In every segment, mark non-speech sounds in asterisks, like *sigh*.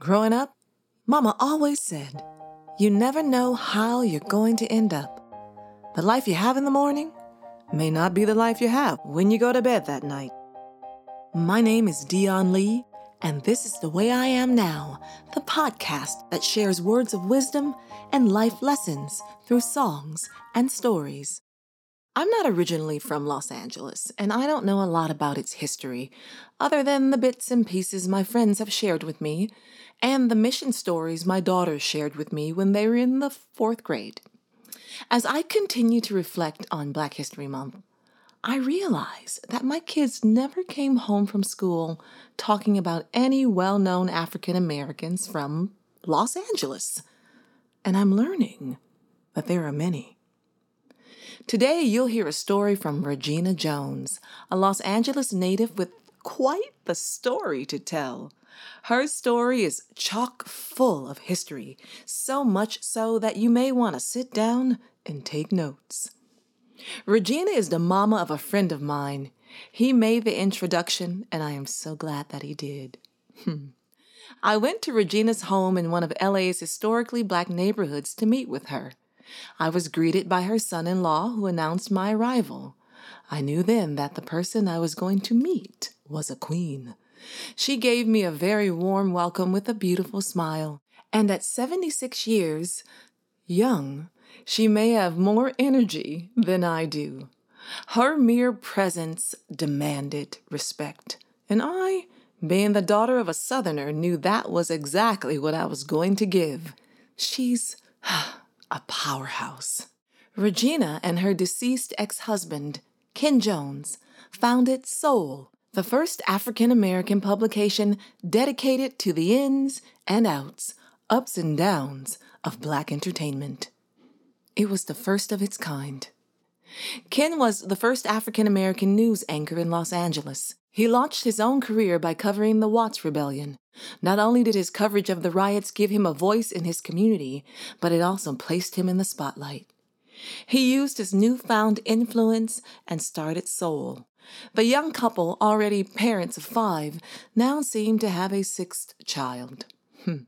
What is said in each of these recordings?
Growing up, Mama always said, You never know how you're going to end up. The life you have in the morning may not be the life you have when you go to bed that night. My name is Dionne Lea, and this is The Way I Am Now, the podcast that shares words of wisdom and life lessons through songs and stories. I'm not originally from Los Angeles, and I don't know a lot about its history, other than the bits and pieces my friends have shared with me, and the mission stories my daughters shared with me when they were in the fourth grade. As I continue to reflect on Black History Month, I realize that my kids never came home from school talking about any well known African Americans from Los Angeles. And I'm learning that there are many. Today, you'll hear a story from Regina Jones, a Los Angeles native with quite the story to tell. Her story is chock full of history, so much so that you may want to sit down and take notes. Regina is the mama of a friend of mine. He made the introduction, and I am so glad that he did. Hmm. I went to Regina's home in one of LA's historically black neighborhoods to meet with her. I was greeted by her son in law, who announced my arrival. I knew then that the person I was going to meet was a queen. She gave me a very warm welcome with a beautiful smile, and at 76 years, young, she may have more energy than I do. Her mere presence demanded respect, and I, being the daughter of a Southerner, knew that was exactly what I was going to give. She's *sighs* a powerhouse. Regina and her deceased ex husband, Ken Jones, founded Soul, the first African American publication dedicated to the ins and outs, ups and downs of black entertainment. It was the first of its kind. Ken was the first African American news anchor in Los Angeles. He launched his own career by covering the Watts Rebellion. Not only did his coverage of the riots give him a voice in his community, but it also placed him in the spotlight. He used his newfound influence and started Soul. The young couple, already parents of five, now seem to have a sixth child. Hmm.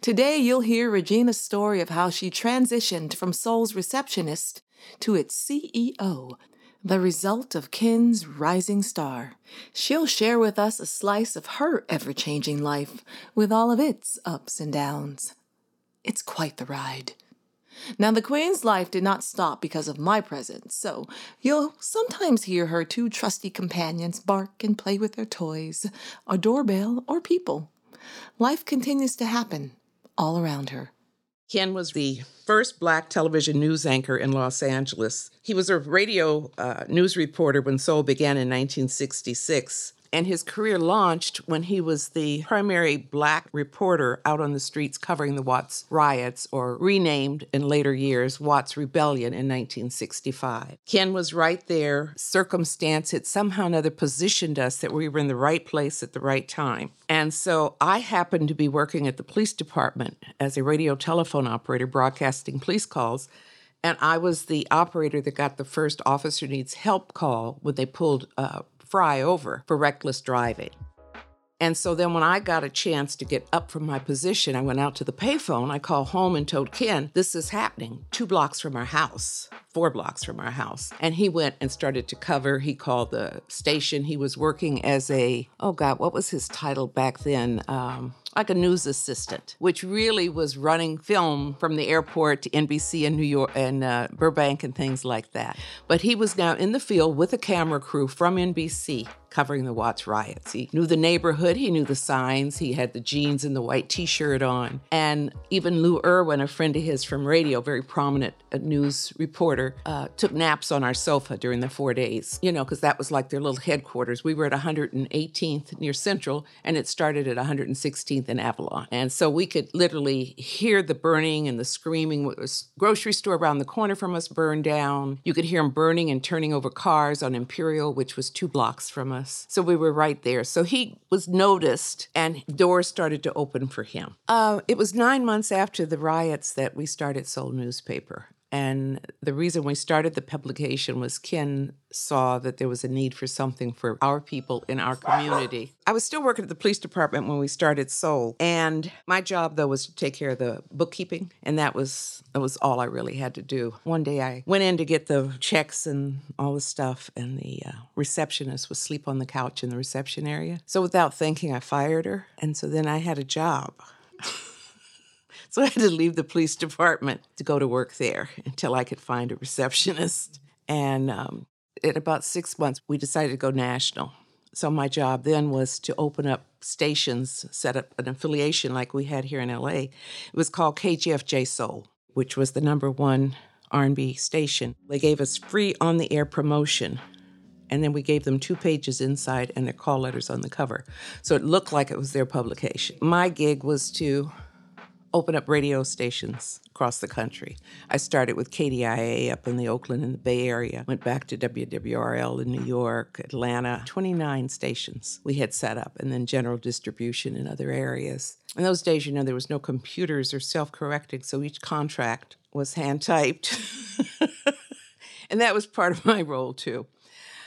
Today, you'll hear Regina's story of how she transitioned from Soul's receptionist to its CEO the result of Ken's rising star. She'll share with us a slice of her ever changing life with all of its ups and downs. It's quite the ride. Now, the Queen's life did not stop because of my presence, so you'll sometimes hear her two trusty companions bark and play with their toys, a doorbell, or people. Life continues to happen all around her. Ken was the first black television news anchor in Los Angeles. He was a radio uh, news reporter when Soul began in 1966 and his career launched when he was the primary black reporter out on the streets covering the Watts riots, or renamed in later years Watts Rebellion in 1965. Ken was right there. Circumstance had somehow or another positioned us that we were in the right place at the right time. And so I happened to be working at the police department as a radio telephone operator broadcasting police calls. And I was the operator that got the first officer needs help call when they pulled uh, Frye over for reckless driving. And so then when I got a chance to get up from my position, I went out to the payphone. I called home and told Ken, this is happening two blocks from our house, four blocks from our house. And he went and started to cover. He called the station. He was working as a, oh God, what was his title back then? Um, like a news assistant, which really was running film from the airport to NBC in New York and uh, Burbank and things like that. But he was now in the field with a camera crew from NBC covering the Watts riots. He knew the neighborhood, he knew the signs, he had the jeans and the white t shirt on. And even Lou Irwin, a friend of his from radio, very prominent uh, news reporter, uh, took naps on our sofa during the four days, you know, because that was like their little headquarters. We were at 118th near Central, and it started at 116th in Avalon. And so we could literally hear the burning and the screaming. It was grocery store around the corner from us burned down. You could hear them burning and turning over cars on Imperial, which was two blocks from us us. So we were right there. So he was noticed and doors started to open for him. Uh, it was nine months after the riots that we started Soul Newspaper. And the reason we started the publication was Ken saw that there was a need for something for our people in our community. I was still working at the police department when we started Soul, and my job though was to take care of the bookkeeping, and that was that was all I really had to do. One day I went in to get the checks and all the stuff, and the uh, receptionist was asleep on the couch in the reception area. So without thinking, I fired her, and so then I had a job. *laughs* So I had to leave the police department to go to work there until I could find a receptionist. And um, in about six months, we decided to go national. So my job then was to open up stations, set up an affiliation like we had here in LA. It was called KGFJ Soul, which was the number one R&B station. They gave us free on-the-air promotion and then we gave them two pages inside and their call letters on the cover. So it looked like it was their publication. My gig was to open up radio stations across the country. I started with KDIA up in the Oakland and the Bay Area, went back to WWRL in New York, Atlanta, 29 stations we had set up, and then general distribution in other areas. In those days, you know, there was no computers or self correcting, so each contract was hand typed. *laughs* and that was part of my role too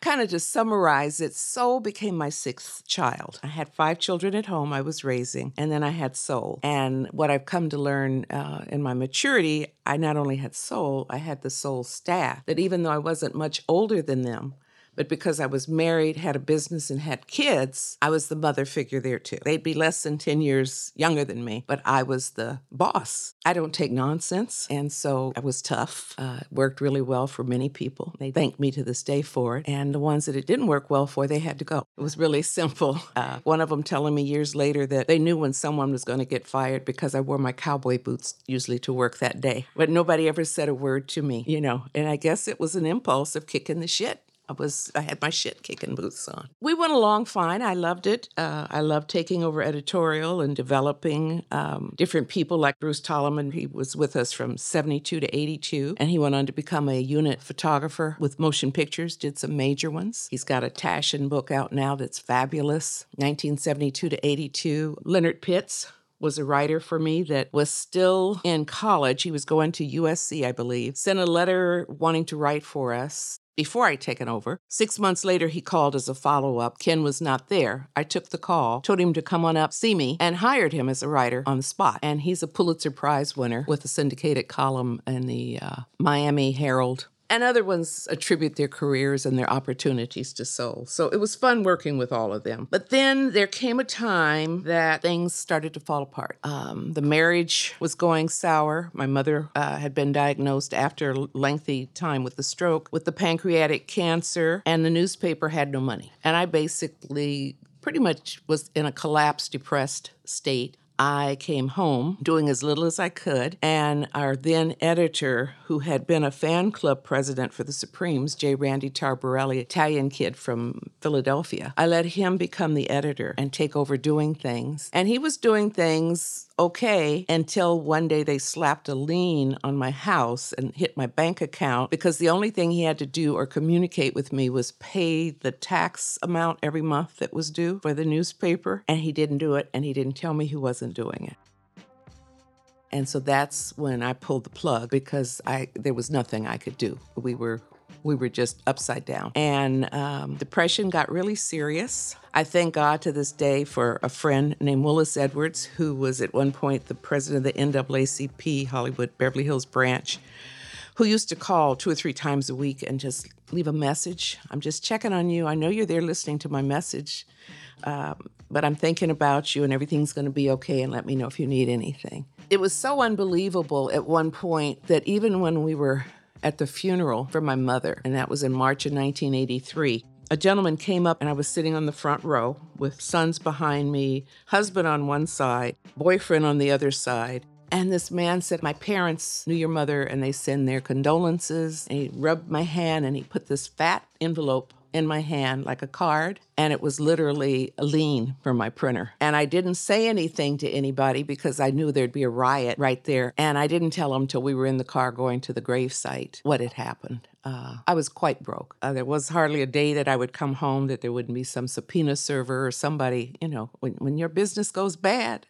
kind of to summarize it, Soul became my sixth child. I had five children at home I was raising, and then I had Soul. And what I've come to learn uh, in my maturity, I not only had Soul, I had the Soul staff, that even though I wasn't much older than them, but because I was married, had a business, and had kids, I was the mother figure there too. They'd be less than 10 years younger than me, but I was the boss. I don't take nonsense. And so I was tough, uh, worked really well for many people. They thank me to this day for it. And the ones that it didn't work well for, they had to go. It was really *laughs* simple. Uh, one of them telling me years later that they knew when someone was going to get fired because I wore my cowboy boots usually to work that day. But nobody ever said a word to me, you know. And I guess it was an impulse of kicking the shit. I was I had my shit kicking boots on. We went along fine. I loved it. Uh, I loved taking over editorial and developing um, different people like Bruce Talamon. He was with us from 72 to 82, and he went on to become a unit photographer with motion pictures, did some major ones. He's got a Taschen book out now that's fabulous, 1972 to 82. Leonard Pitts, was a writer for me that was still in college. He was going to USC, I believe. Sent a letter wanting to write for us before I'd taken over. Six months later, he called as a follow up. Ken was not there. I took the call, told him to come on up, see me, and hired him as a writer on the spot. And he's a Pulitzer Prize winner with a syndicated column in the uh, Miami Herald and other ones attribute their careers and their opportunities to Soul. So it was fun working with all of them. But then there came a time that things started to fall apart. Um, the marriage was going sour. My mother uh, had been diagnosed after a lengthy time with the stroke with the pancreatic cancer, and the newspaper had no money. And I basically pretty much was in a collapsed, depressed state. I came home doing as little as I could, and our then editor, who had been a fan club president for the Supremes, J. Randy Taraborrelli, Italian kid from Philadelphia, I let him become the editor and take over doing things. And he was doing things okay until one day they slapped a lien on my house and hit my bank account because the only thing he had to do or communicate with me was pay the tax amount every month that was due for the newspaper. And he didn't do it, and he didn't tell me he wasn't doing it. And so that's when I pulled the plug because I there was nothing I could do. We were we were just upside down. And um, depression got really serious. I thank God to this day for a friend named Willis Edwards, who was at one point the president of the NAACP Hollywood Beverly Hills branch, who used to call two or three times a week and just leave a message. I'm just checking on you. I know you're there listening to my message, um, but I'm thinking about you and everything's going to be okay and let me know if you need anything. It was so unbelievable at one point that even when we were at the funeral for my mother, and that was in March of 1983. A gentleman came up, and I was sitting on the front row with sons behind me, husband on one side, boyfriend on the other side. And this man said, My parents knew your mother, and they send their condolences. And he rubbed my hand and he put this fat envelope in my hand like a card, and it was literally a lien for my printer. And I didn't say anything to anybody because I knew there'd be a riot right there. And I didn't tell them till we were in the car going to the gravesite what had happened. Uh, I was quite broke. Uh, there was hardly a day that I would come home that there wouldn't be some subpoena server or somebody, you know, when, when your business goes bad.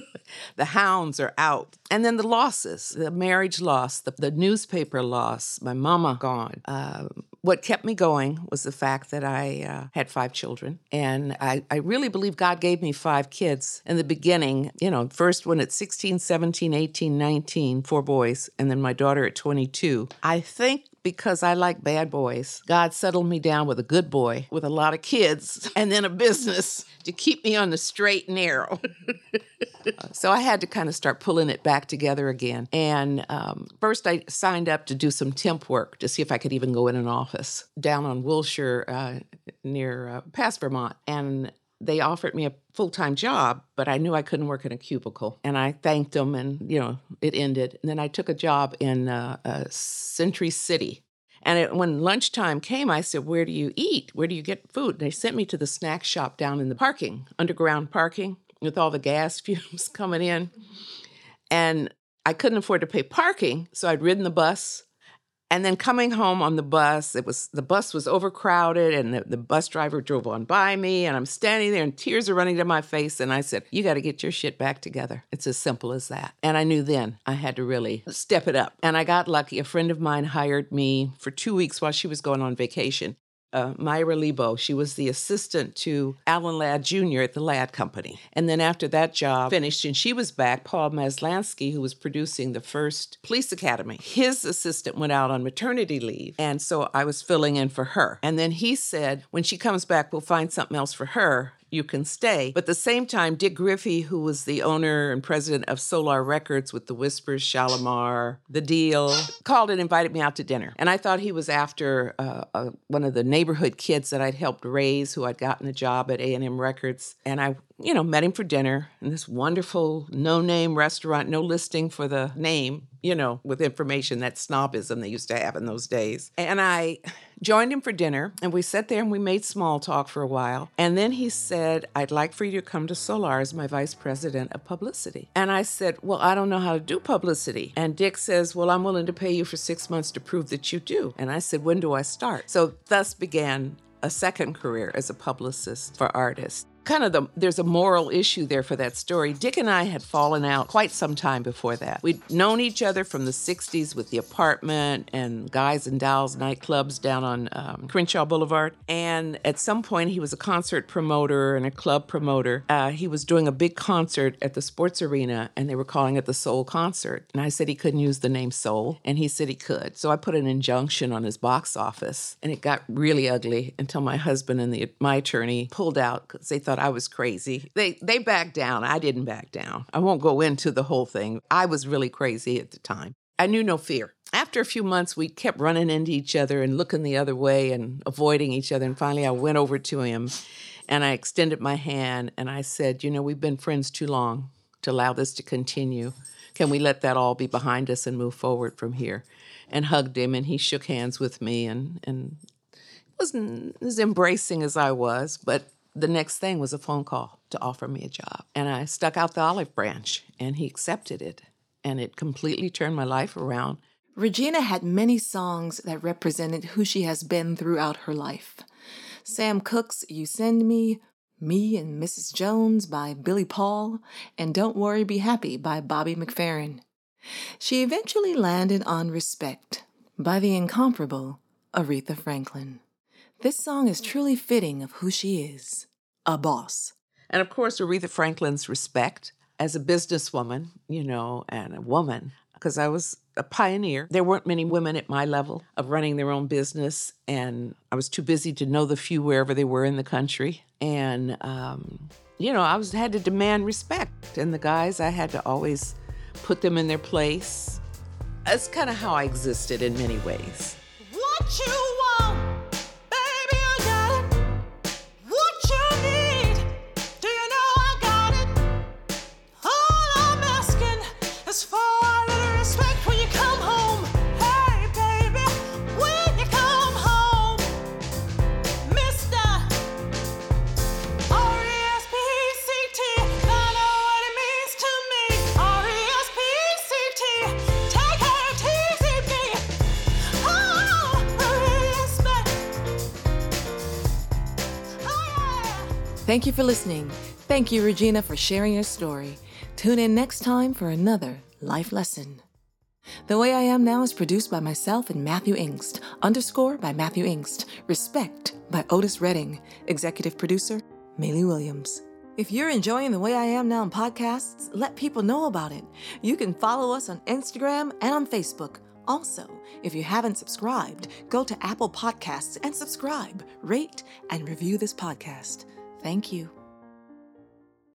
*laughs* the hounds are out. And then the losses, the marriage loss, the, the newspaper loss, my mama gone. Uh, what kept me going was the fact that I uh, had five children. And I, I really believe God gave me five kids in the beginning. You know, first one at 16, 17, 18, 19, four boys, and then my daughter at 22. I think because I like bad boys. God settled me down with a good boy with a lot of kids *laughs* and then a business to keep me on the straight and narrow. *laughs* so I had to kind of start pulling it back together again. And um, first, I signed up to do some temp work to see if I could even go in an office down on Wilshire uh, near uh, past Vermont. And they offered me a full time job, but I knew I couldn't work in a cubicle. And I thanked them, and you know, it ended. And then I took a job in uh, uh, Century City. And it, when lunchtime came, I said, Where do you eat? Where do you get food? And they sent me to the snack shop down in the parking, underground parking, with all the gas *laughs* fumes coming in. And I couldn't afford to pay parking, so I'd ridden the bus and then coming home on the bus, it was the bus was overcrowded and the, the bus driver drove on by me and I'm standing there and tears are running down my face. And I said, You got to get your shit back together. It's as simple as that. And I knew then I had to really step it up. And I got lucky. A friend of mine hired me for two weeks while she was going on vacation uh, Myra Lebo. She was the assistant to Alan Ladd Jr. at the Ladd Company. And then after that job finished and she was back, Paul Maslansky, who was producing the first police academy, his assistant went out on maternity leave. And so I was filling in for her. And then he said, when she comes back, we'll find something else for her you can stay. But at the same time, Dick Griffey, who was the owner and president of Solar Records with the Whispers, Shalamar, The Deele, called and invited me out to dinner. And I thought he was after uh, uh, one of the neighborhood kids that I'd helped raise, who I'd gotten a job at A&M Records. And I you know, met him for dinner in this wonderful no name restaurant, no listing for the name, you know, with information, that snobism they used to have in those days. And I joined him for dinner and we sat there and we made small talk for a while. And then he said, I'd like for you to come to Solar as my vice president of publicity. And I said, Well, I don't know how to do publicity. And Dick says, Well, I'm willing to pay you for six months to prove that you do. And I said, When do I start? So thus began a second career as a publicist for artists kind of the there's a moral issue there for that story. Dick and I had fallen out quite some time before that. We'd known each other from the 60s with the apartment and Guys and Dolls nightclubs down on um, Crenshaw Boulevard. And at some point, he was a concert promoter and a club promoter. Uh, he was doing a big concert at the sports arena and they were calling it the Soul Concert. And I said he couldn't use the name Soul, and he said he could. So I put an injunction on his box office, and it got really ugly until my husband and the, my attorney pulled out because they thought thought I was crazy. They they backed down. I didn't back down. I won't go into the whole thing. I was really crazy at the time. I knew no fear. After a few months, we kept running into each other and looking the other way and avoiding each other. And finally, I went over to him and I extended my hand and I said, You know, we've been friends too long to allow this to continue. Can we let that all be behind us and move forward from here? And hugged him and he shook hands with me and, and wasn't as embracing as I was, but the next thing was a phone call to offer me a job. And I stuck out the olive branch, and he accepted it. And it completely turned my life around. Regina had many songs that represented who she has been throughout her life. Sam Cooke's You Send Me, Me and Mrs. Jones by Billy Paul, and Don't Worry, Be Happy by Bobby McFerrin. She eventually landed on Respect by the incomparable Aretha Franklin. This song is truly fitting of who she is a boss. And of course, Aretha Franklin's respect as a businesswoman, you know, and a woman, because I was a pioneer. There weren't many women at my level of running their own business, and I was too busy to know the few wherever they were in the country. And, um, you know, I was had to demand respect, and the guys, I had to always put them in their place. That's kind of how I existed in many ways. What you Thank you for listening. Thank you, Regina, for sharing your story. Tune in next time for another life lesson. The Way I Am Now is produced by myself and Matthew Ingst, underscore by Matthew Ingst, respect by Otis Redding, executive producer, Maylee Williams. If you're enjoying the Way I Am Now in podcasts, let people know about it. You can follow us on Instagram and on Facebook. Also, if you haven't subscribed, go to Apple Podcasts and subscribe, rate, and review this podcast. Thank you.